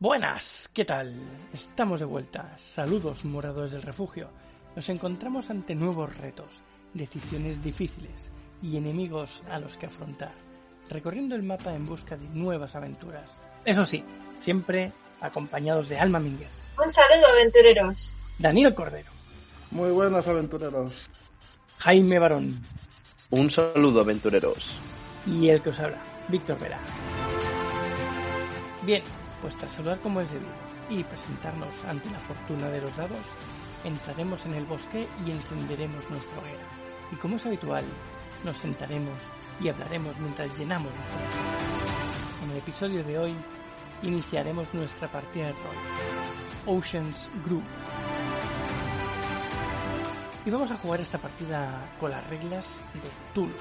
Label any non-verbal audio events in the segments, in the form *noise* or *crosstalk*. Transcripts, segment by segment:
Buenas, ¿qué tal? Estamos de vuelta. Saludos, moradores del refugio. Nos encontramos ante nuevos retos, decisiones difíciles y enemigos a los que afrontar, recorriendo el mapa en busca de nuevas aventuras. Eso sí, siempre acompañados de Alma Minguer, Un saludo, aventureros. Daniel Cordero, Muy buenas, aventureros. Jaime Barón Un saludo, aventureros. y el que os habla, Víctor Vera. Bien, pues tras saludar como es debido y presentarnos ante la fortuna de los dados, entraremos en el bosque y encenderemos nuestra hoguera. Y como es habitual, nos sentaremos y hablaremos mientras llenamos nuestro bolsillo. En el episodio de hoy iniciaremos nuestra partida de rol, Ocean's Group. Y vamos a jugar esta partida con las reglas de Tool.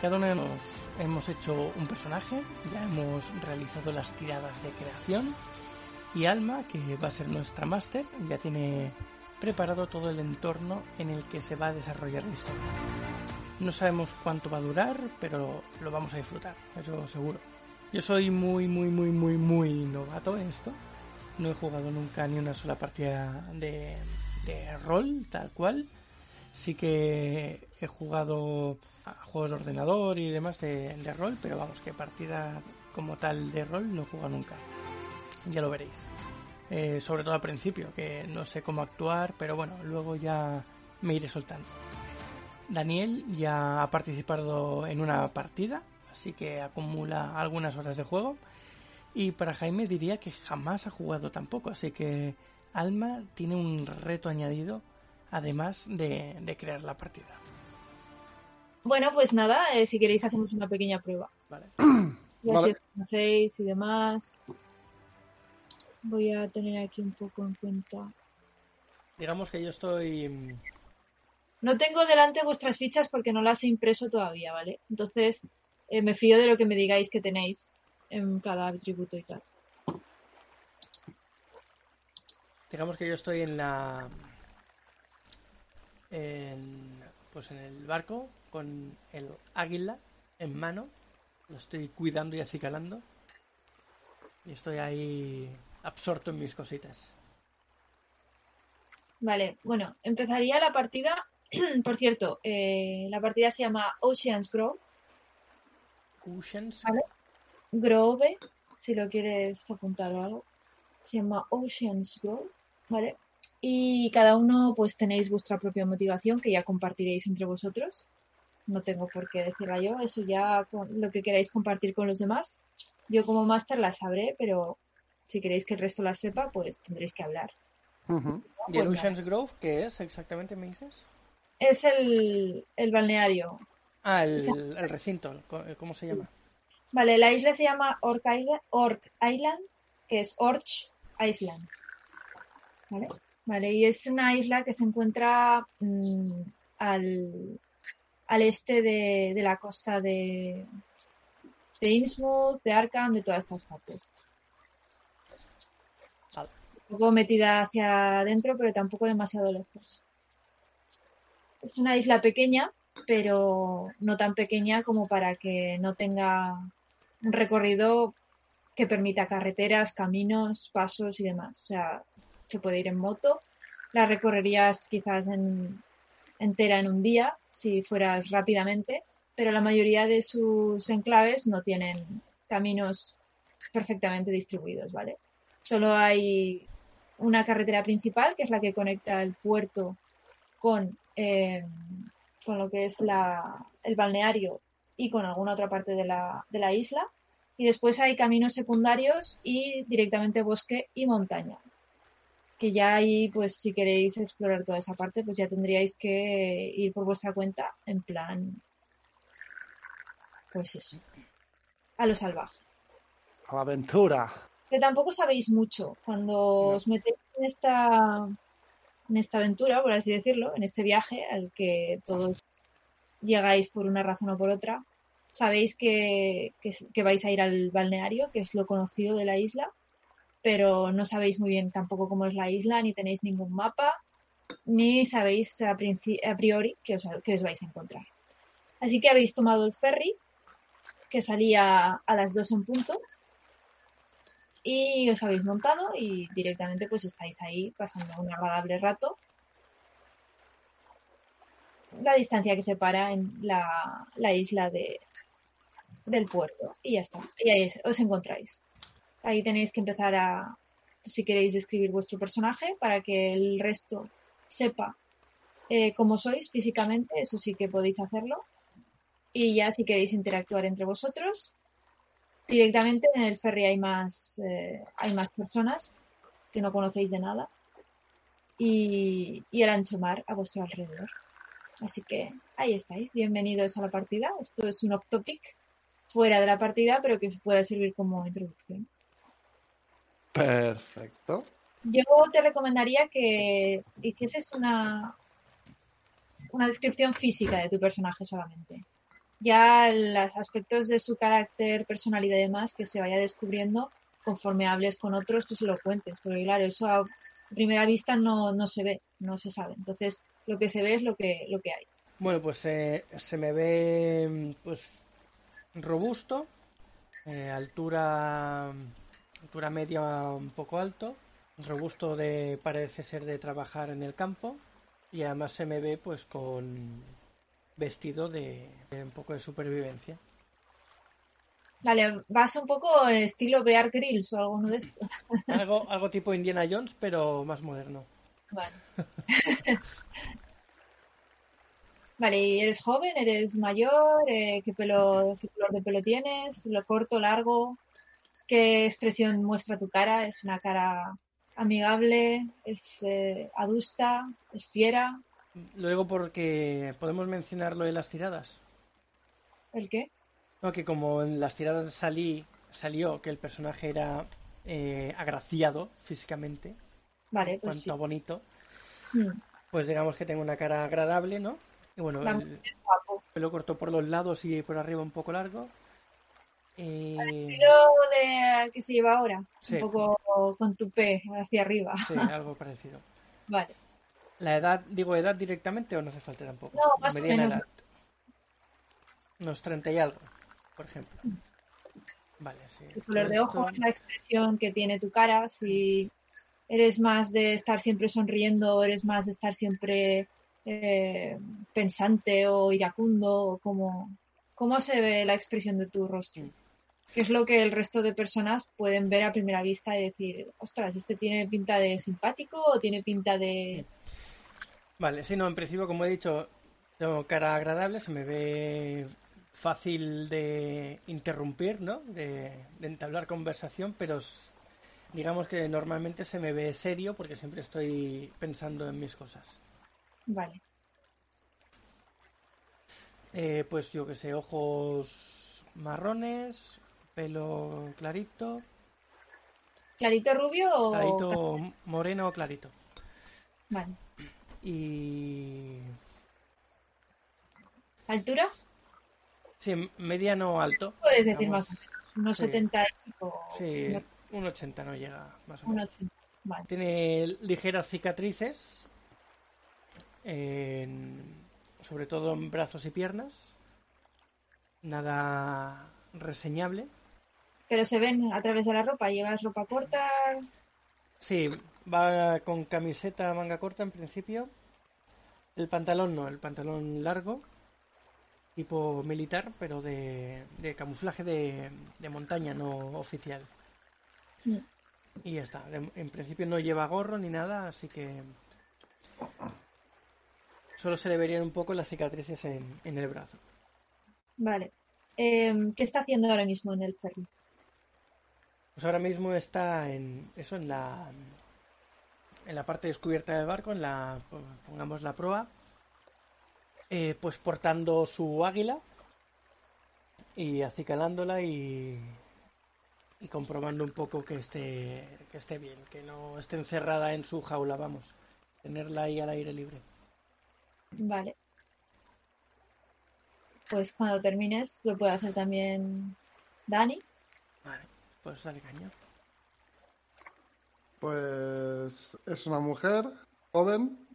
Cada uno de nos hemos hecho un personaje, ya hemos realizado las tiradas de creación y Alma, que va a ser nuestra máster, ya tiene preparado todo el entorno en el que se va a desarrollar la historia. No sabemos cuánto va a durar, pero lo vamos a disfrutar, eso seguro. Yo soy muy, muy, muy, muy, muy novato en esto. No he jugado nunca ni una sola partida de, de rol, tal cual. Sí que he jugado juegos de ordenador y demás de, rol, pero vamos, que partida como tal de rol no jugado nunca. Ya lo veréis. Eh, sobre todo al principio, que no sé cómo actuar, pero bueno, luego ya me iré soltando. Daniel ya ha participado en una partida, así que acumula algunas horas de juego. Y para Jaime diría que jamás ha jugado tampoco, así que Alma tiene un reto añadido, además de, de crear la partida. Bueno, pues nada, eh, si queréis hacemos una pequeña prueba. Vale. Ya *clears throat* Vale. si os conocéis y demás. Voy a tener aquí un poco en cuenta. Digamos que yo estoy. mm, No tengo delante vuestras fichas porque no las he impreso todavía, ¿vale? Entonces eh, me fío de lo que me digáis que tenéis en cada atributo y tal. Digamos que yo estoy en la. En, pues en el barco con el águila en mano. Lo estoy cuidando y acicalando. Y estoy ahí absorto en mis cositas. Vale, bueno, empezaría la partida. *clears throat* Por cierto, eh, la partida se llama Oceans Grove. Oceans. Vale. Grove, si lo quieres apuntar o algo. Se llama Oceans Grove, ¿vale? Y cada uno pues tenéis vuestra propia motivación que ya compartiréis entre vosotros. No tengo por qué decirla yo, eso ya con lo que queráis compartir con los demás. Yo como máster la sabré, pero si queréis que el resto la sepa, pues tendréis que hablar. ¿Y el Pues Oceans Grove qué es exactamente, me dices? Es el, el balneario. Ah, el, O sea- el recinto. ¿Cómo se llama? Vale, la isla se llama Orc Island, Orc Island que es Orch Island. ¿Vale? Vale, y es una isla que se encuentra mm, al, al este de, de la costa de, de Innsmouth, de Arkham, de todas estas partes. Vale. Un poco metida hacia adentro, pero tampoco demasiado lejos. Es una isla pequeña, pero no tan pequeña como para que no tenga un recorrido que permita carreteras, caminos, pasos y demás. O sea, se puede ir en moto. La recorrerías quizás en, entera en un día si fueras rápidamente, pero la mayoría de sus enclaves no tienen caminos perfectamente distribuidos, ¿vale? Solo hay una carretera principal, que es la que conecta el puerto con, eh, con lo que es el balneario y con alguna otra parte de la, de la isla. Y después hay caminos secundarios y directamente bosque y montaña. Que ya ahí, pues si queréis explorar toda esa parte, pues ya tendríais que ir por vuestra cuenta en plan, pues eso, a lo salvaje. A la aventura. Que tampoco sabéis mucho cuando os metéis en esta, en esta aventura, por así decirlo, en este viaje al que todos llegáis por una razón o por otra. Sabéis que, que, que vais a ir al balneario, que es lo conocido de la isla, pero no sabéis muy bien tampoco cómo es la isla, ni tenéis ningún mapa, ni sabéis a, priori qué os, vais a encontrar. Así que habéis tomado el ferry, que salía a las 2 en punto, y os habéis montado y directamente pues estáis ahí pasando un agradable rato. La distancia que separa en la, la isla de, del puerto y ya está. Y ahí os encontráis. Ahí tenéis que empezar a, si queréis describir vuestro personaje para que el resto sepa eh, cómo sois físicamente, eso sí que podéis hacerlo. Y ya si queréis interactuar entre vosotros, directamente en el ferry hay más, eh, hay más personas que no conocéis de nada y, y el ancho mar a vuestro alrededor. Así que ahí estáis, bienvenidos a la partida. Esto es un off topic fuera de la partida, pero que se puede servir como introducción. Perfecto. Yo te recomendaría que hicieses una, una descripción física de tu personaje solamente. Ya los aspectos de su carácter, personalidad y demás que se vaya descubriendo conforme hables con otros, tú se lo cuentes. Porque claro, eso a primera vista no, no se ve, no se sabe. Entonces, lo que se ve es lo que, lo que hay. Bueno, pues eh, se me ve pues robusto, eh, altura altura media un poco alto, robusto de parece ser de trabajar en el campo y además se me ve pues con vestido de, de un poco de supervivencia. Vale, vas un poco estilo Bear Grylls o alguno de estos. *laughs* Algo algo tipo Indiana Jones pero más moderno. Vale. *laughs* Vale, ¿y eres joven? ¿Eres mayor? Eh, ¿qué, pelo, ¿Qué color de pelo tienes? ¿Lo corto, largo? ¿Qué expresión muestra tu cara? ¿Es una cara amigable? ¿Es eh, adusta? ¿Es fiera? Lo digo porque podemos mencionar lo de las tiradas. ¿El qué? No, que como en las tiradas salí, salió que el personaje era eh, agraciado físicamente, Vale, en pues cuanto sí. a bonito, Mm, pues digamos que tengo una cara agradable, ¿no? Y bueno, el pelo corto por los lados y por arriba un poco largo. Eh, Estilo de que se lleva ahora. Sí. Un poco con tu P hacia arriba. sí, *laughs* algo parecido. Vale. ¿La edad, digo edad directamente o no hace falta tampoco? No, más o menos. edad. Unos 30 y algo, por ejemplo. Vale, sí. el color de ojos, la expresión que tiene tu cara, si eres más de estar siempre sonriendo o eres más de estar siempre eh, pensante o iracundo, o cómo, cómo se ve la expresión de tu rostro. Que es lo que el resto de personas pueden ver a primera vista y decir, ostras, este tiene pinta de simpático o tiene pinta de... Vale, sí, no, en principio, como he dicho, tengo cara agradable, se me ve fácil de interrumpir, ¿no? De, de entablar conversación, pero digamos que normalmente se me ve serio porque siempre estoy pensando en mis cosas. Vale. Eh, pues yo que sé, ojos marrones, pelo clarito, ¿Clarito rubio o...? clarito moreno o clarito. Vale. Y... ¿Altura? Sí, mediano alto. Puedes decir digamos. más o menos. Unos Sí. 70 y pico. Sí, unos- un 80 no llega, más o menos. unos 80. Vale. Tiene ligeras cicatrices, en- sobre todo en brazos y piernas. Nada reseñable. Pero se ven a través de la ropa. ¿Llevas ropa corta? Sí, va con camiseta manga corta en principio. El pantalón no, el pantalón largo, tipo militar, pero de, de camuflaje de, de montaña, no oficial. Mm. Y ya está. En principio no lleva gorro ni nada, así que solo se le verían un poco las cicatrices en, en el brazo. Vale. Em, ¿Qué está haciendo ahora mismo en el ferry? Pues ahora mismo está en eso, en la en la parte descubierta del barco, en la pongamos la proa, eh, pues portando su águila y acicalándola y y comprobando un poco que esté que esté bien, que no esté encerrada en su jaula, vamos, tenerla ahí al aire libre. Vale. Pues cuando termines, lo puede hacer también Dani. Pues dale caña. Pues es una mujer joven,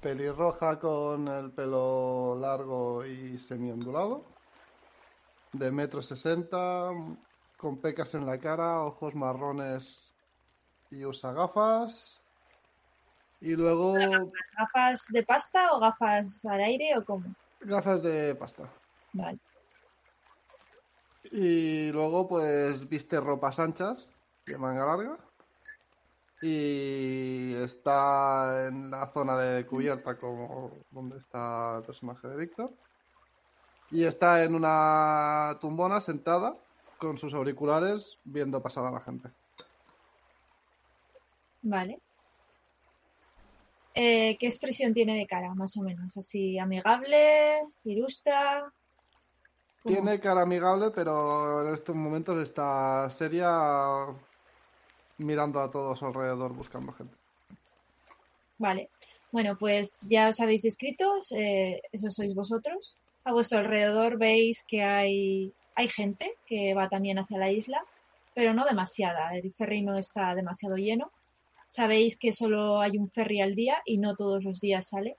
pelirroja con el pelo largo y semi-ondulado, de metro sesenta, con pecas en la cara, ojos marrones y usa gafas. Y luego ¿Gafas de pasta o gafas al aire o cómo? gafas de pasta. Vale. Y luego pues viste ropas anchas de manga larga. Y está en la zona de cubierta como donde está el personaje de Víctor. Y está en una tumbona sentada con sus auriculares viendo pasar a la gente. Vale. Eh, ¿Qué expresión tiene de cara, más o menos? ¿Así amigable? ¿Ilustra? ¿Cómo? Tiene cara amigable, pero en estos momentos está seria mirando a todo su alrededor buscando gente. Vale. Bueno, pues ya os habéis descrito, eh, eso sois vosotros. A vuestro alrededor veis que hay, hay gente que va también hacia la isla, pero no demasiada. El ferry no está demasiado lleno. Sabéis que solo hay un ferry al día y no todos los días sale,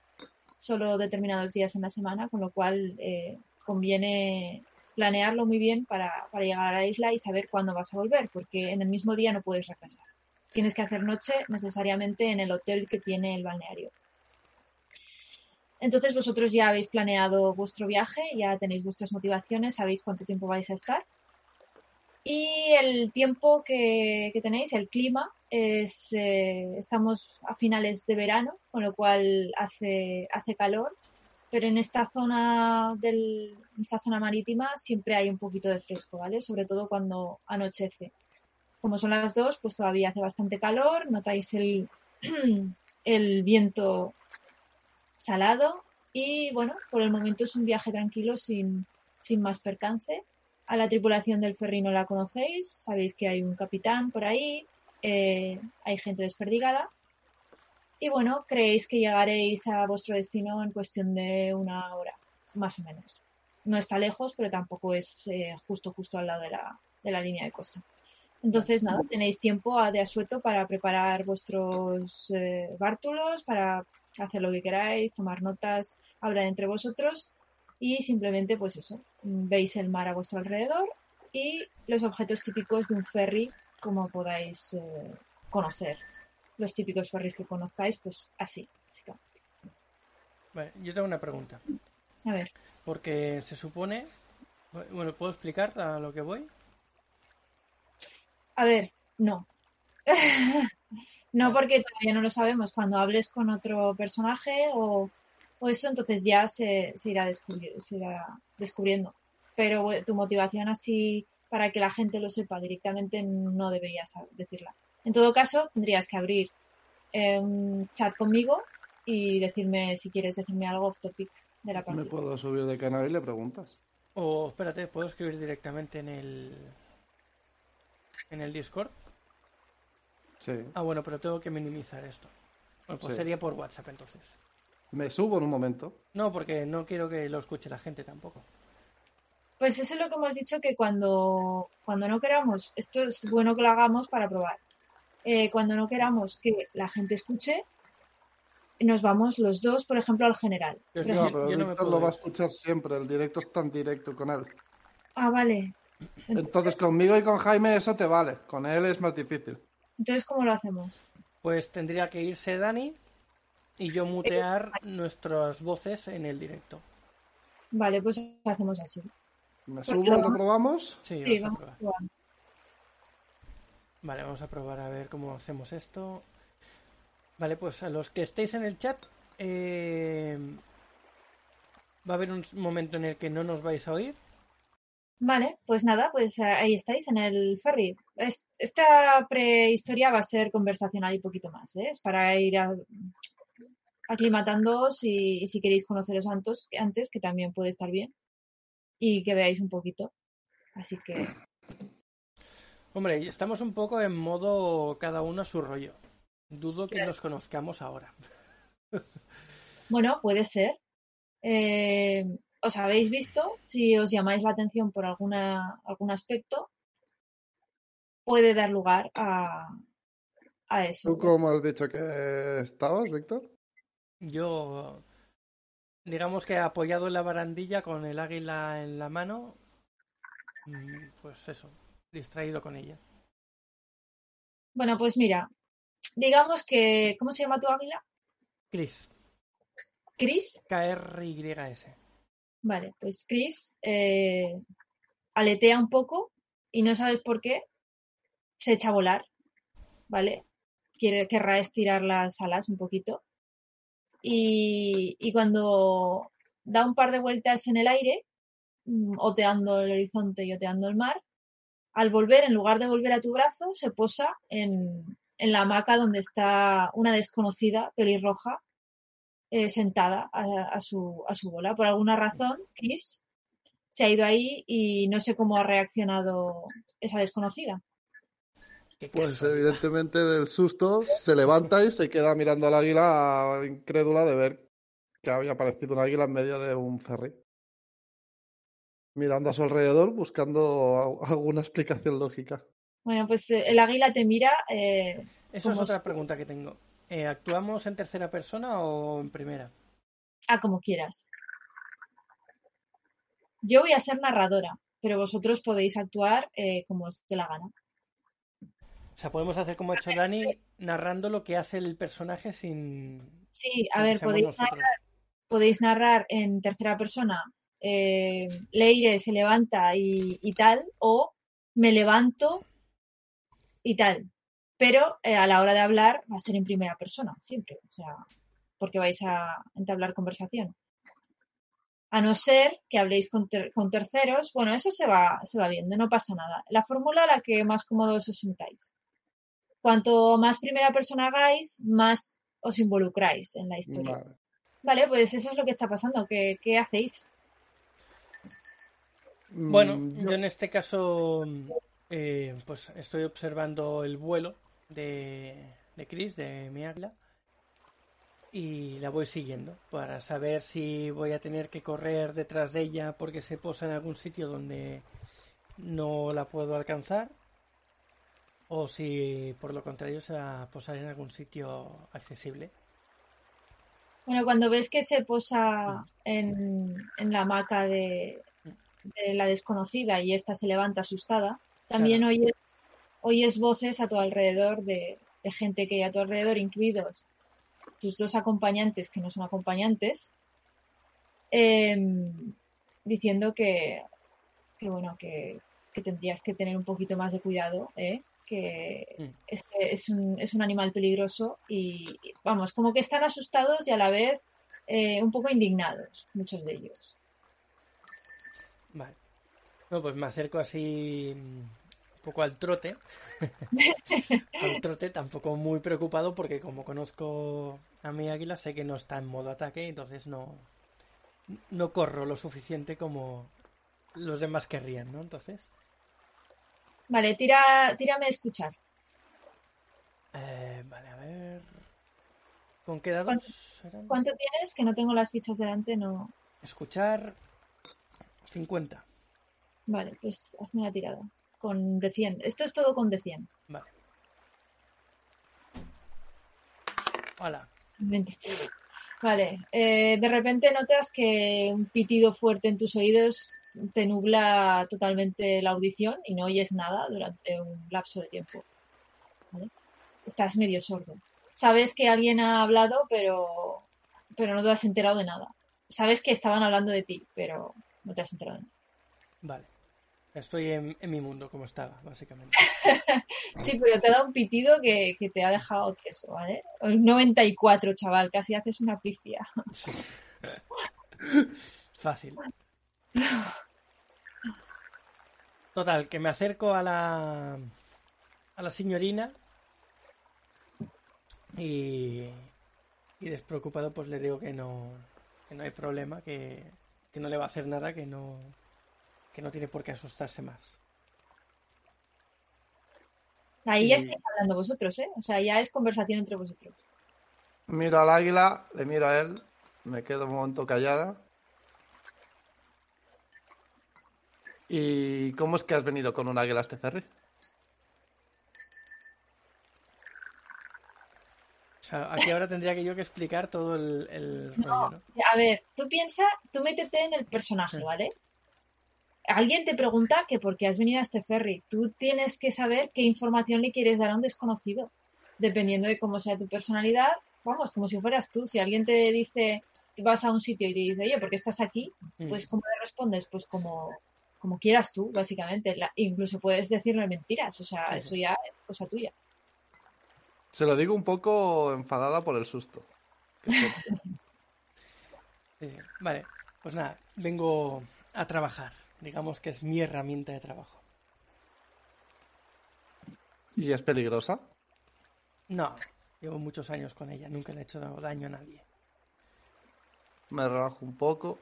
solo determinados días en la semana, con lo cual eh, conviene planearlo muy bien para, para llegar a la isla y saber cuándo vas a volver, porque en el mismo día no puedes regresar. Tienes que hacer noche necesariamente en el hotel que tiene el balneario. Entonces vosotros ya habéis planeado vuestro viaje, ya tenéis vuestras motivaciones, sabéis cuánto tiempo vais a estar. Y el tiempo que, tenéis, el clima, es, eh, estamos a finales de verano, con lo cual hace, hace calor, pero en esta zona del, esta zona marítima siempre hay un poquito de fresco, ¿vale? Sobre todo cuando anochece. Como son las dos, pues todavía hace bastante calor, notáis el, *clears throat* el viento salado y bueno, por el momento es un viaje tranquilo sin, sin más percance. A la tripulación del ferry no la conocéis, sabéis que hay un capitán por ahí, eh, hay gente desperdigada y bueno, creéis que llegaréis a vuestro destino en cuestión de una hora, más o menos. No está lejos, pero tampoco es eh, justo justo al lado de la, de la línea de costa. Entonces, nada, tenéis tiempo a- de asueto para preparar vuestros eh, bártulos, para hacer lo que queráis, tomar notas, hablar entre vosotros y simplemente, pues eso, veis el mar a vuestro alrededor y los objetos típicos de un ferry, como podáis eh, conocer. Los típicos ferries que conozcáis, pues así, básicamente. Vale, yo tengo una pregunta. A ver, Porque se supone. Bueno, ¿puedo explicar a lo que voy? a ver, no. *laughs* no porque todavía no lo sabemos. Cuando hables con otro personaje o, o eso, entonces ya se, se irá se irá descubriendo. Pero tu motivación así para que la gente lo sepa directamente no deberías decirla. En todo caso, tendrías que abrir eh, un chat conmigo y decirme si quieres decirme algo off topic de la Me partida. puedo subir de canal y le preguntas. O espérate, ¿puedo escribir directamente en el. en el Discord? Sí. Ah, bueno, pero tengo que minimizar esto. Bueno, pues Sí. sería por WhatsApp entonces. Me subo en un momento. No, porque no quiero que lo escuche la gente tampoco. Pues eso es lo que hemos dicho que cuando, cuando no queramos, esto es bueno que lo hagamos para probar. Eh, cuando no queramos que la gente escuche, nos vamos los dos, por ejemplo, al general. No, ejemplo- pero yo no Víctor lo va a escuchar siempre. El directo es tan directo con él. Ah, vale. Entonces conmigo y con Jaime eso te vale. Con él es más difícil. Entonces, ¿cómo lo hacemos? Pues tendría que irse Dani y yo mutear nuestras voces en el directo. Vale, pues hacemos así. Me subo y lo- probamos. Sí, Sí, vamos a vamos probar. a probar. Vale, vamos a probar a ver cómo hacemos esto. Vale, pues a los que estéis en el chat, eh, va a haber un momento en el que no nos vais a oír. Vale, pues nada, pues eh, ahí estáis en el ferry. Es- esta prehistoria va a ser conversacional y poquito más, ¿eh? Es para ir a- aclimatándoos y, y si queréis conoceros antes, antes, que también puede estar bien, y que veáis un poquito. Así que, Hombre, estamos un poco en modo cada uno a su rollo. Dudo que Claro. nos conozcamos ahora. *laughs* bueno, puede ser. Eh, os habéis visto, si os llamáis la atención por alguna, algún aspecto, puede dar lugar a, a eso. ¿Tú cómo has dicho que estabas, Víctor? Yo, digamos que apoyado en la barandilla con el águila en la mano, mm, pues eso, distraído con ella. Bueno, pues mira, digamos que. ¿Cómo se llama tu águila? Chris, Chris. K-R-Y-S. Vale, pues Chris eh, aletea un poco y no sabes por qué se echa a volar, ¿vale? Quiere, querrá estirar las alas un poquito. Y, y cuando da un par de vueltas en el aire, mm, oteando el horizonte y oteando el mar, al volver, en lugar de volver a tu brazo, se posa en, en la hamaca donde está una desconocida pelirroja eh, sentada a, a su, a su bola. Por alguna razón, Chris se ha ido ahí y no sé cómo ha reaccionado esa desconocida. Pues evidentemente del susto se levanta y se queda mirando al águila incrédula de ver que había aparecido un águila en medio de un ferry. Mirando a su alrededor buscando alguna explicación lógica. Bueno, pues eh, el águila te mira. eh, Eso es otra si- pregunta que tengo. Eh, ¿Actuamos en tercera persona o en primera? Ah, como quieras. Yo voy a ser narradora, pero vosotros podéis actuar eh, como os dé la gana. O sea, podemos hacer como ha hecho Dani, narrando lo que hace el personaje sin, Sí, a sin ver, podéis narrar, podéis narrar en tercera persona. Eh, Leire se levanta y, y tal, o me levanto y tal. Pero eh, a la hora de hablar va a ser en primera persona, siempre. O sea, porque vais a entablar conversación. A no ser que habléis con, ter- con terceros, bueno, eso se va, se va viendo, no pasa nada. La fórmula a la que más cómodos os sintáis. Cuanto más primera persona hagáis, más os involucráis en la historia. Vale. Vale, pues eso es lo que está pasando. ¿Qué, qué hacéis? Bueno, Mm, yo en este caso, eh, pues estoy observando el vuelo de, de Chris, de mi águila, y la voy siguiendo para saber si voy a tener que correr detrás de ella porque se posa en algún sitio donde no la puedo alcanzar, o si por lo contrario se va a posar en algún sitio accesible. Bueno, cuando ves que se posa en, en la hamaca de, de la desconocida y ésta se levanta asustada, también Claro. oyes, oyes voces a tu alrededor de, de gente que hay a tu alrededor, incluidos tus dos acompañantes que no son acompañantes, em, diciendo que, que bueno, que, que tendrías que tener un poquito más de cuidado, ¿eh? que Mm. este es un, es un animal peligroso y, y, vamos, como que están asustados y a la vez eh, un poco indignados, muchos de ellos. Vale. No, pues me acerco así mm, un poco al trote. *laughs* al trote, tampoco muy preocupado porque como conozco a mi águila, sé que no está en modo ataque, entonces no, no corro lo suficiente como los demás querrían, ¿no? Entonces, Vale, tira, tírame a escuchar. eh, vale, a ver. ¿Con qué dados eran? ¿Cuánto tienes? Que no tengo las fichas delante, no. Escuchar 50. Vale, pues hazme una tirada. Con de 100. Esto es todo con de 100. Vale. Hola. 20. Vale, eh, de repente notas que un pitido fuerte en tus oídos te nubla totalmente la audición y no oyes nada durante un lapso de tiempo. ¿vale? Estás medio sordo. Sabes que alguien ha hablado, pero, pero no te has enterado de nada. Sabes que estaban hablando de ti, pero no te has enterado. Vale. Estoy en, en mi mundo como estaba, básicamente. *laughs* Sí, pero te ha dado un pitido que, que te ha dejado tieso, ¿vale? Un 94, chaval, casi haces una pifia. Sí. Fácil. Total, que me acerco a la a la señorina y, y despreocupado pues le digo que no que no hay problema, que, que no le va a hacer nada, que no que no tiene por qué asustarse más. Ahí ya estáis hablando vosotros, ¿eh? O sea, ya es conversación entre vosotros. Miro al águila, le miro a él, me quedo un momento callada. ¿Y cómo es que has venido con un águila a este ferry? Aquí ahora tendría que yo que explicar todo el, el rollo, ¿no? A ver, tú piensa, tú métete en el personaje. ¿vale? alguien te pregunta que por qué has venido a este ferry. Tú tienes que saber qué información le quieres dar a un desconocido. Dependiendo de cómo sea tu personalidad, vamos, como si fueras tú. Si alguien te dice, vas a un sitio y te dice, oye, ¿por qué estás aquí? Mm. Pues, ¿cómo le respondes? Pues como, como quieras tú, básicamente. La- incluso puedes decirle mentiras, o sea, Sí, sí. eso ya es cosa tuya. Se lo digo un poco enfadada por el susto. Sí. *laughs* Vale, pues nada, vengo a trabajar. Digamos que es mi herramienta de trabajo. ¿Y es peligrosa? No, llevo muchos años con ella, nunca le he hecho daño a nadie. Me relajo un poco.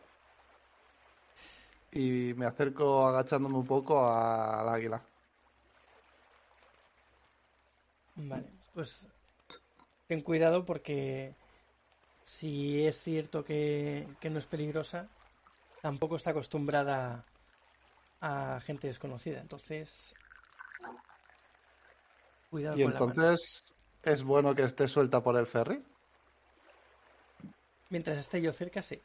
Y me acerco agachándome un poco a- al águila. Vale, pues ten cuidado porque si es cierto que, que no es peligrosa, tampoco está acostumbrada a gente desconocida. Entonces, cuidado Y con la mano. entonces, ¿es bueno que esté suelta por el ferry? Mientras esté yo cerca, sí.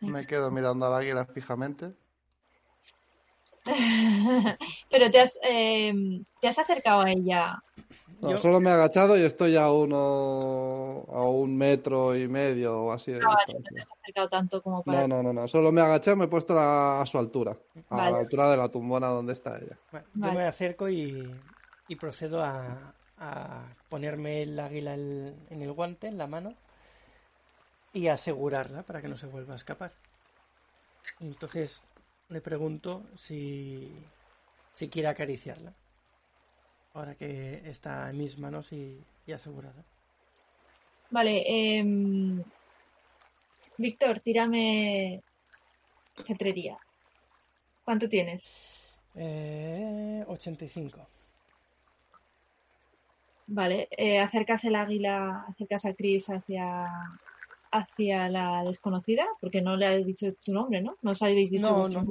Me quedo mirando al águila fijamente. *laughs* Pero te has, eh, te has acercado a ella. No, Yo- solo me he agachado y estoy a uno a un metro y medio o así de Ah, vale, no te has acercado tanto como para... No, no, no, no. Solo me he agachado y me he puesto a su altura. A Vale. la altura de la tumbona donde está ella. Bueno, yo Vale. me acerco y, y procedo a, a ponerme el águila el- en el guante, en la mano, y asegurarla para que no se vuelva a escapar. Entonces le pregunto si, si quiere acariciarla. Ahora que está en mis manos y, y asegurada. Vale, em, Víctor, tírame cetrería. ¿Cuánto tienes? Eh, 85. Vale, eh, acercas el águila, acercas a Chris hacia, hacia la desconocida, porque no le has dicho tu nombre, ¿no? No os habéis dicho No, no.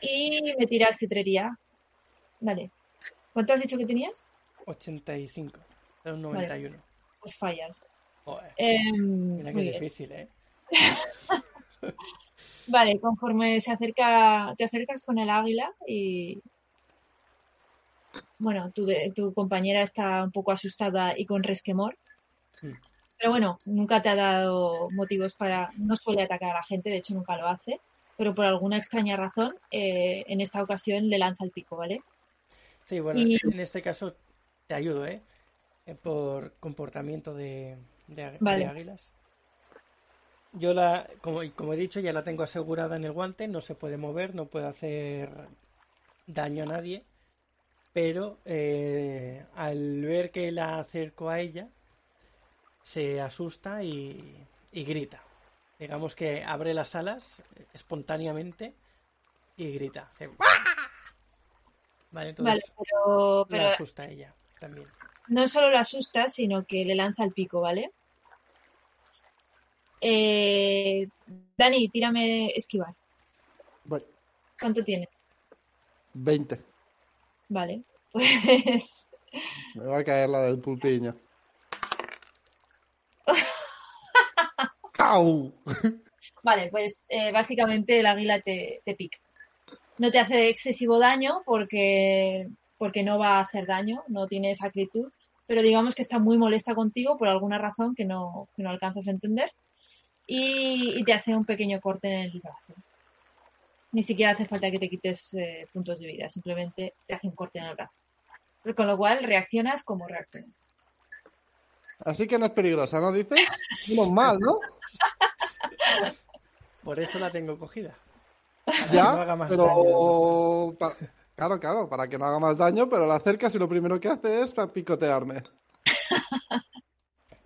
Y me tiras cetrería. Vale. ¿Cuánto has dicho que tenías? 85. Era un 91. Pues fallas. Joder, Em, mira que es difícil, ¿eh? *laughs* Vale, conforme se acerca, te acercas con el águila y bueno, tu, de- tu compañera está un poco asustada y con resquemor. Mm. Pero bueno, nunca te ha dado motivos para, no suele atacar a la gente, de hecho nunca lo hace, pero por alguna extraña razón, eh, en esta ocasión le lanza el pico, ¿vale? Sí, bueno, Y- en este caso te ayudo, ¿eh? Eh, Por comportamiento de, águilas. Yo la, como, como he dicho, ya la tengo asegurada en el guante, no se puede mover, no puede hacer daño a nadie, pero eh, al ver que la acerco a ella, se asusta y, y grita. Digamos que abre las alas espontáneamente y grita. Hace. Vale, Vale, entonces pero, la pero asusta a ella también. no solo la asusta, sino que le lanza el pico, ¿vale? Eh, Dani, tírame esquivar. Voy. ¿Cuánto tienes? 20. Vale, *laughs* pues Me va a caer la del pulpiño. Vale, pues eh, básicamente el águila te, pica. No te hace excesivo daño porque, porque no va a hacer daño, no tiene esa acritud, pero digamos que está muy molesta contigo por alguna razón que no, que no alcanzas a entender y, y te hace un pequeño corte en el brazo. Ni siquiera hace falta que te quites eh, puntos de vida, simplemente te hace un corte en el brazo. Con lo cual reaccionas como reaccionas. Así que no es peligrosa, ¿no dices? Menos mal, ¿no? Por eso la tengo cogida. Para que Ya, no haga más daño. pero... pa- Claro, claro, para que no haga más daño, pero la acercas y lo primero que hace es pa- picotearme.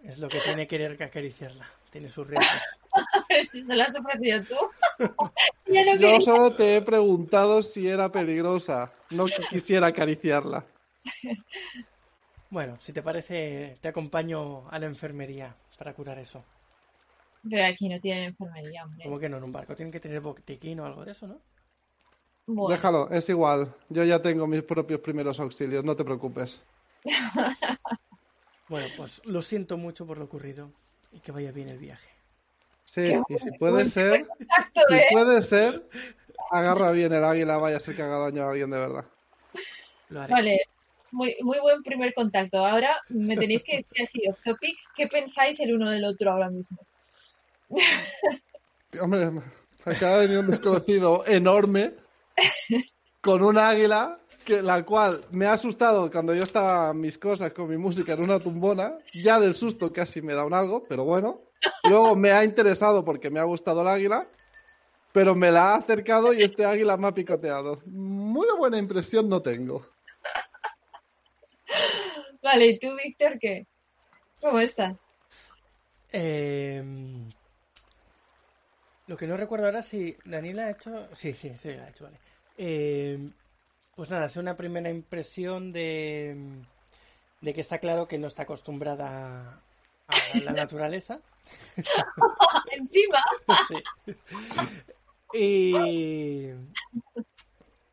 Es lo que tiene querer que acariciarla. Tiene sus riesgos. *laughs* Pero si se lo has ofrecido tú. *laughs* Yo no Yo solo te he preguntado si era peligrosa, no que quisiera acariciarla. *laughs* Bueno, si te parece, te acompaño a la enfermería para curar eso. Pero aquí no tienen enfermería, hombre. Como que no en un barco? Tienen que tener botiquín o algo de eso, ¿no? Bueno, Déjalo, es igual. Yo ya tengo mis propios primeros auxilios, no te preocupes. *laughs* Bueno, pues lo siento mucho por lo ocurrido. y que vaya bien el viaje. Sí, Qué y si puede ser, Exacto, si ¿eh? puede ser, agarra bien el águila, vaya a ser que haga daño a alguien de verdad. Lo haré. Vale, muy, muy buen primer contacto. Ahora me tenéis que decir así, off topic, ¿qué pensáis el uno del otro ahora mismo? *laughs* Hombre, acaba de venir un desconocido enorme con un águila que la cual me ha asustado cuando yo estaba mis cosas con mi música en una tumbona. Ya del susto casi me da un algo, pero bueno. Luego me ha interesado porque me ha gustado el águila, pero me la ha acercado y este águila me ha picoteado. Muy buena impresión no tengo. Vale, ¿y tú, Víctor, qué? ¿Cómo estás? Eh, lo que no recuerdo ahora si Daniela ha hecho. Sí, sí, sí, la ha hecho, vale. Eh, pues nada, es una primera impresión de, de que está claro que no está acostumbrada a la *laughs* naturaleza. *laughs* Encima, Sí. Y.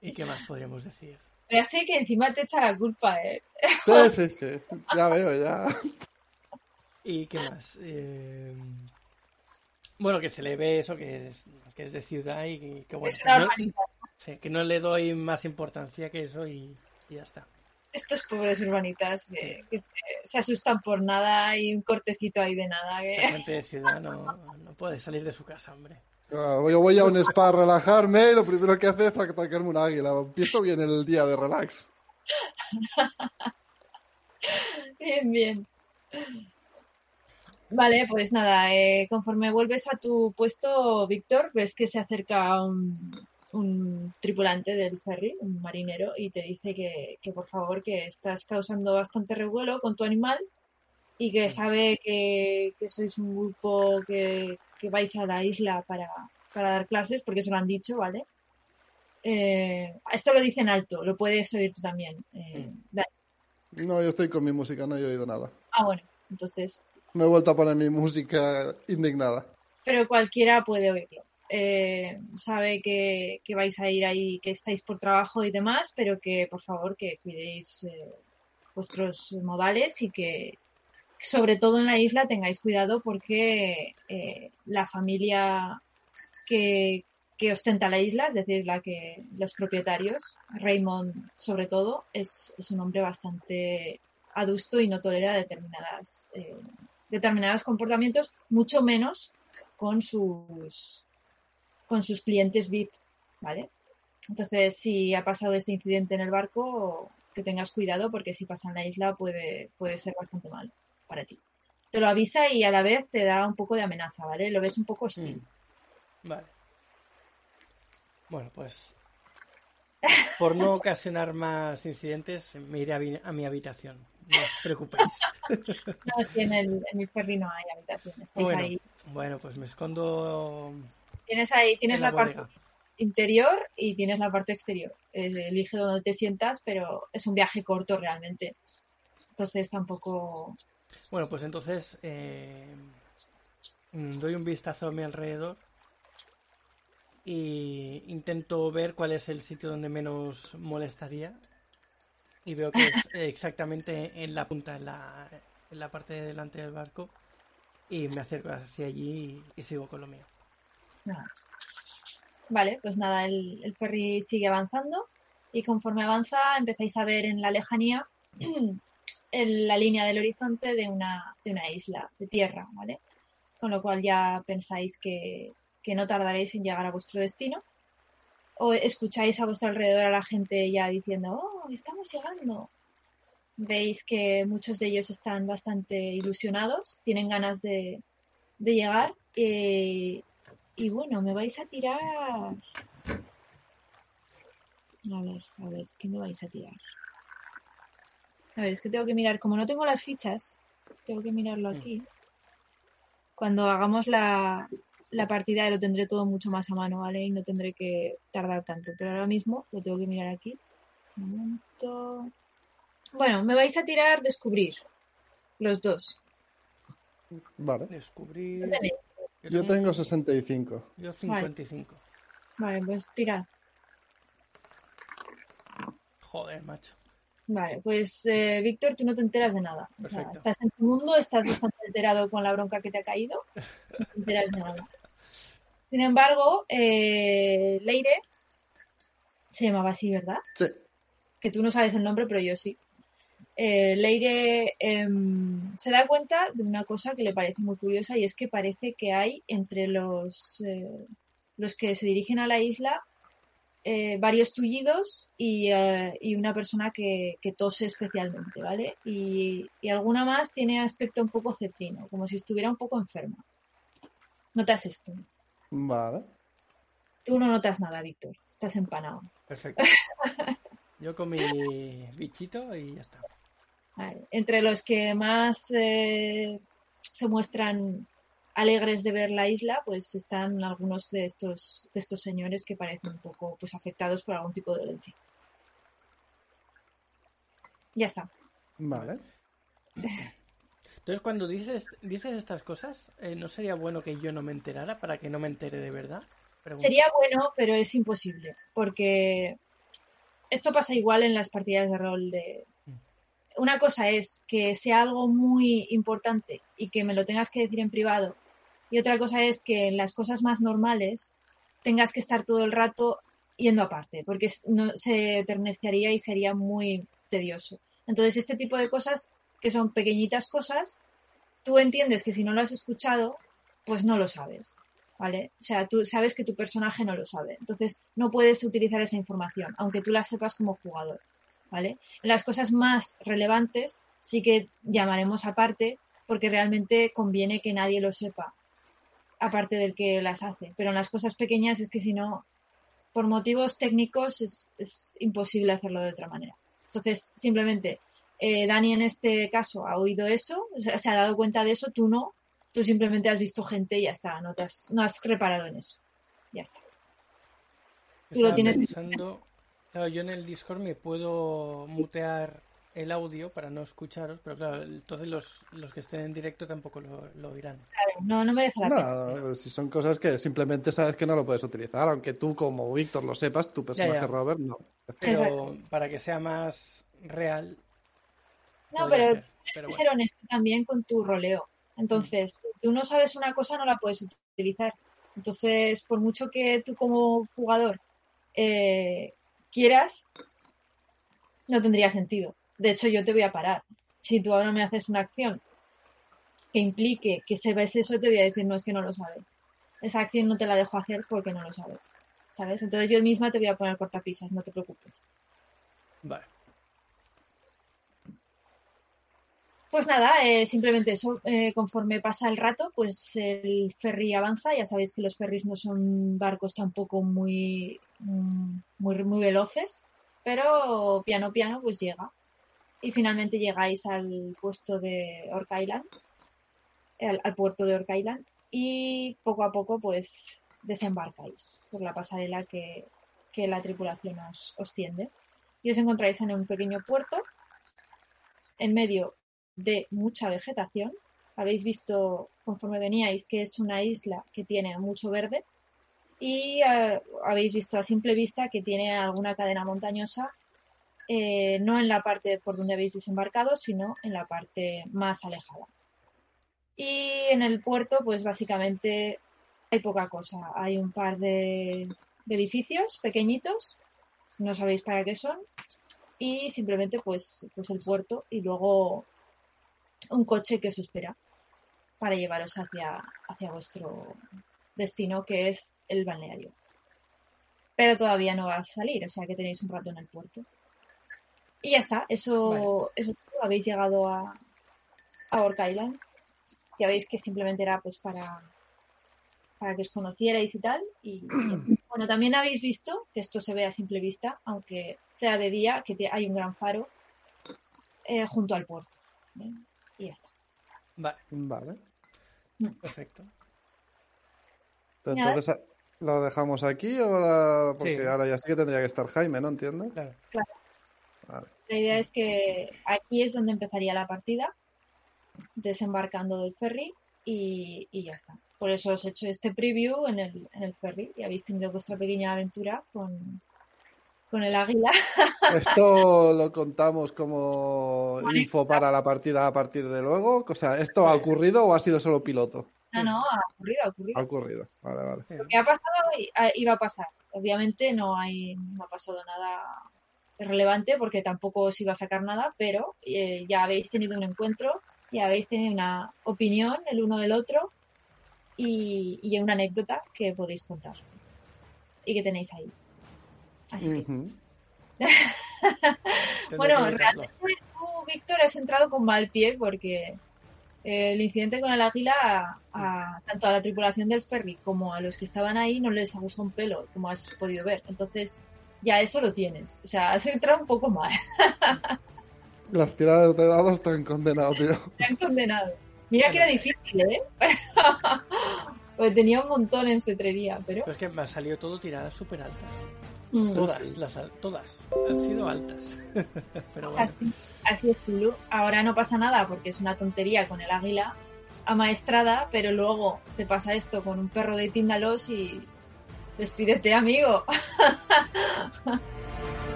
¿Y qué más podríamos decir? Ya sé que encima te echa la culpa, ¿eh? Sí, sí, sí. Ya veo, ya. ¿Y qué más? Eh, Bueno, que se le ve eso, que es, que es de ciudad y que, que bueno, Es una no- urbanita. sí, que no le doy más importancia que eso y, y ya está. Estos pobres urbanitas que, que se- se asustan por nada y un cortecito ahí de nada. Esta gente de ciudad no, no puede salir de su casa, hombre. Ah, Yo voy a un spa a relajarme y lo primero que hace es atacarme un águila. Empiezo bien el día de relax. *laughs* Bien, bien. Vale, pues nada, eh, conforme vuelves a tu puesto, Víctor, ves que se acerca un, un tripulante del ferry, un marinero, y te dice que, que por favor que estás causando bastante revuelo con tu animal y que sabe que, que sois un grupo que, que vais a la isla para, para dar clases, porque se lo han dicho, ¿vale? Eh, esto lo dice en alto, lo puedes oír tú también. eh, Dani. No, yo estoy con mi música, no he oído nada. Ah, bueno, entonces Me he vuelto a poner mi música indignada. pero cualquiera puede oírlo. Eh, sabe que, que vais a ir ahí, que estáis por trabajo y demás, pero que por favor que cuidéis vuestros modales y que sobre todo en la isla tengáis cuidado porque eh, la familia que, ostenta la isla, es decir, la que los propietarios, Raymond sobre todo, es, es un hombre bastante adusto y no tolera determinadas eh, determinados comportamientos, mucho menos con sus con sus clientes VIP, ¿vale? Entonces, si ha pasado este incidente en el barco, que tengas cuidado porque si pasa en la isla puede, puede ser bastante malo para ti. Te lo avisa y a la vez te da un poco de amenaza, ¿vale? Lo ves un poco hostil. Mm. Vale. Bueno, pues. Por no ocasionar más incidentes, me iré a, mi habitación. No os preocupéis. *laughs* No, es que en el, en el ferry no hay habitación. Estáis Bueno, ahí. bueno, pues me escondo Tienes ahí, tienes en la, la parte interior y tienes la parte exterior. Eh, elige donde te sientas, pero es un viaje corto realmente. Entonces tampoco. Bueno, pues entonces eh, doy un vistazo a mi alrededor y intento ver cuál es el sitio donde menos molestaría y veo que es eh, exactamente en la punta, en la, en la parte de delante del barco y me acerco hacia allí y, y sigo con lo mío. Nada. Vale, pues nada, el, el ferry sigue avanzando y conforme avanza empezáis a ver en la lejanía *clears throat* en la línea del horizonte de una, de una isla, de tierra, ¿vale? Con lo cual ya pensáis que, que no tardaréis en llegar a vuestro destino. O escucháis a vuestro alrededor a la gente ya diciendo, oh, estamos llegando. Veis que muchos de ellos están bastante ilusionados, tienen ganas de, de llegar. eh, y bueno, me vais a tirar. A ver, a ver, ¿qué me vais a tirar? A ver, es que tengo que mirar, como no tengo las fichas, tengo que mirarlo aquí. Cuando hagamos la, la partida lo tendré todo mucho más a mano, ¿vale? Y no tendré que tardar tanto. Pero ahora mismo lo tengo que mirar aquí. Un momento. Bueno, me vais a tirar descubrir. Los dos. Vale. Descubrir. ¿Qué tenéis? Yo tengo 65. Yo 55. Vale, pues tirad. Joder, macho. Vale, pues eh, Víctor, tú no te enteras de nada. O sea, estás en tu mundo, estás bastante enterado con la bronca que te ha caído, no te enteras de nada. Sin embargo, eh, Leire se llamaba así, ¿verdad? Sí. Que tú no sabes el nombre, pero yo sí. Eh, Leire em, se da cuenta de una cosa que le parece muy curiosa y es que parece que hay entre los, eh, los que se dirigen a la isla eh, varios tullidos y, eh, y una persona que, que tose especialmente, ¿vale? Y, y alguna más tiene aspecto un poco cetrino, como si estuviera un poco enferma. Notas esto. Vale. Tú no notas nada, Víctor. Estás empanado. Perfecto. *laughs* Yo con mi bichito y ya está. Vale. Entre los que más eh, se muestran alegres de ver la isla, pues están algunos de estos, de estos señores que parecen un poco pues, afectados por algún tipo de dolencia. Ya está. Vale. Entonces, cuando dices, dices estas cosas, eh, ¿no sería bueno que yo no me enterara para que no me entere de verdad? Sería bueno, pero es imposible, porque esto pasa igual en las partidas de rol de... Una cosa es que sea algo muy importante y que me lo tengas que decir en privado, y otra cosa es que en las cosas más normales tengas que estar todo el rato yendo aparte, porque no, se eternecería y sería muy tedioso. Entonces, este tipo de cosas, que son pequeñitas cosas, tú entiendes que si no lo has escuchado, pues no lo sabes. ¿vale? O sea, tú sabes que tu personaje no lo sabe. Entonces, no puedes utilizar esa información, aunque tú la sepas como jugador, ¿vale? En las cosas más relevantes sí que llamaremos aparte porque realmente conviene que nadie lo sepa, aparte del que las hace. Pero en las cosas pequeñas es que si no, por motivos técnicos es, es imposible hacerlo de otra manera. Entonces, simplemente, eh, Dani en este caso ha oído eso, o sea, se ha dado cuenta de eso, tú no, tú simplemente has visto gente y ya está, no, te has, no has reparado en eso. Ya está. tú lo Estaba tienes- pensando- Claro, yo en el Discord me puedo mutear el audio para no escucharos, pero claro, entonces los, los que estén en directo tampoco lo, lo oirán. Claro, no, no merece la pena. No, si son cosas que simplemente sabes que no lo puedes utilizar, aunque tú como Víctor lo sepas, tu personaje ya. Robert no. Pero Exacto. para que sea más real. No, pero ser, tienes pero que bueno. ser honesto también con tu roleo. Entonces, si tú no sabes una cosa, no la puedes utilizar. Entonces, por mucho que tú como jugador eh, quieras, no tendría sentido. De hecho, yo te voy a parar. Si tú ahora me haces una acción que implique que sepas eso, te voy a decir, no, es que no lo sabes. Esa acción no te la dejo hacer porque no lo sabes. ¿Sabes? Entonces yo misma te voy a poner cortapisas, no te preocupes. Vale. Pues nada, eh, simplemente eso, eh, conforme pasa el rato, pues el ferry avanza. Ya sabéis que los ferries no son barcos tampoco muy, mm, muy, muy veloces, pero piano piano pues llega. Y finalmente llegáis al puesto de Orc Island, al, puerto de Orc Island, y poco a poco pues desembarcáis por la pasarela que, que la tripulación os, os tiende. Y os encontráis en un pequeño puerto, en medio de mucha vegetación. Habéis visto, conforme veníais, que es una isla que tiene mucho verde. Y eh, habéis visto a simple vista que tiene alguna cadena montañosa, eh, no en la parte por donde habéis desembarcado, sino en la parte más alejada. Y en el puerto, pues básicamente hay poca cosa. Hay un par de, de edificios pequeñitos, no sabéis para qué son, y simplemente pues, pues el puerto y luego un coche que os espera para llevaros hacia, hacia vuestro destino, que es el balneario. Pero todavía no va a salir, o sea que tenéis un rato en el puerto. Y ya está, eso, Vale. eso es todo. habéis llegado a, a Orc Island. Ya veis que simplemente era pues para, para que os conocierais y tal. Y *clears throat* bueno, también habéis visto, que esto se ve a simple vista, aunque sea de día, que te- hay un gran faro eh, junto al puerto. ¿eh? Y ya está. Vale, Vale. perfecto. Entonces, ¿lo dejamos aquí o la- Porque Sí. ahora ya sí que tendría que estar Jaime, ¿no? ¿Entiendes? Claro. Vale. La idea es que aquí es donde empezaría la partida, desembarcando del ferry y, y ya está. Por eso os he hecho este preview en el, en el ferry y habéis tenido vuestra pequeña aventura con, con el águila. *laughs* Esto lo contamos como info para la partida a partir de luego. O sea, ¿esto ha ocurrido o ha sido solo piloto? No, no, ha ocurrido, ha ocurrido. Ha ocurrido, vale, vale. Lo que ha pasado y- a- iba a pasar. Obviamente no hay, no ha pasado nada relevante porque tampoco os iba a sacar nada, pero eh, ya habéis tenido un encuentro, ya habéis tenido una opinión el uno del otro y, y una anécdota que podéis contar y que tenéis ahí. Así *laughs* bueno, realmente tú, Víctor, has entrado con mal pie porque eh, el incidente con el águila, a, a- tanto a la tripulación del ferry como a los que estaban ahí, no les ha gustado un pelo, como has podido ver. Entonces, ya eso lo tienes. O sea, has entrado un poco mal. *laughs* Las tiradas de dados están condenados, tío. Te han condenado. Mira que era difícil, ¿eh? *laughs* pues tenía un montón en cetrería, pero... Pero es que me ha salido todo tiradas súper altas. Mm. Todas, las al- todas. Han sido altas. *laughs* Pero bueno. Así, así es, Tulu. Ahora no pasa nada porque es una tontería con el águila amaestrada, pero luego te pasa esto con un perro de Tíndalos y despídete, amigo.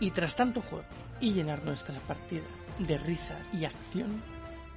Y tras tanto juego y llenar nuestras partidas de risas y acción,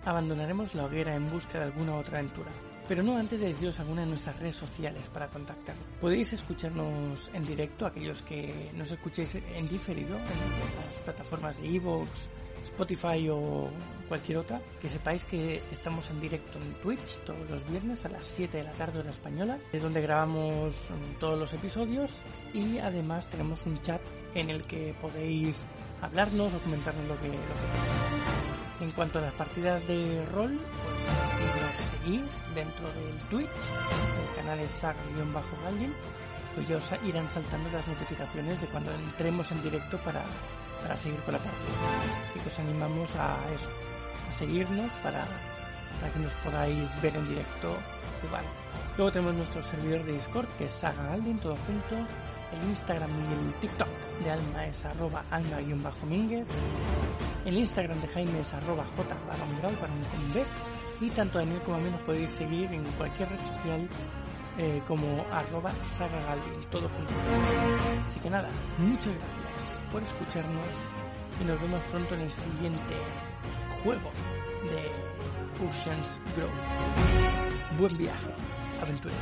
abandonaremos la hoguera en busca de alguna otra aventura. Pero no antes de deciros alguna de nuestras redes sociales para contactarnos. Podéis escucharnos en directo, aquellos que nos escuchéis en diferido, en las plataformas de Evox, Spotify o cualquier otra. Que sepáis que estamos en directo en Twitch todos los viernes a las 7 de la tarde hora española, de donde grabamos todos los episodios y además tenemos un chat en el que podéis hablarnos o comentarnos lo que, queráis. En cuanto a las partidas de rol, pues si nos seguís dentro del Twitch, el canal es saga-galdin, pues ya os irán saltando las notificaciones de cuando entremos en directo para, para seguir con la partida. Así que os animamos a eso, a seguirnos para, para que nos podáis ver en directo jugar. Luego tenemos nuestro servidor de Discord, que es Saga Galdin, todo junto. El Instagram y el TikTok de Alma es arroba alma-mínguez. El Instagram de Jaime es arroba j barra mural para un B. Y tanto a mí como a mí nos podéis seguir en cualquier red social eh, como arroba sagagaldin, todo junto. Así que nada, muchas gracias por escucharnos y nos vemos pronto en el siguiente juego de Ocean's Grove. Buen viaje, aventuras.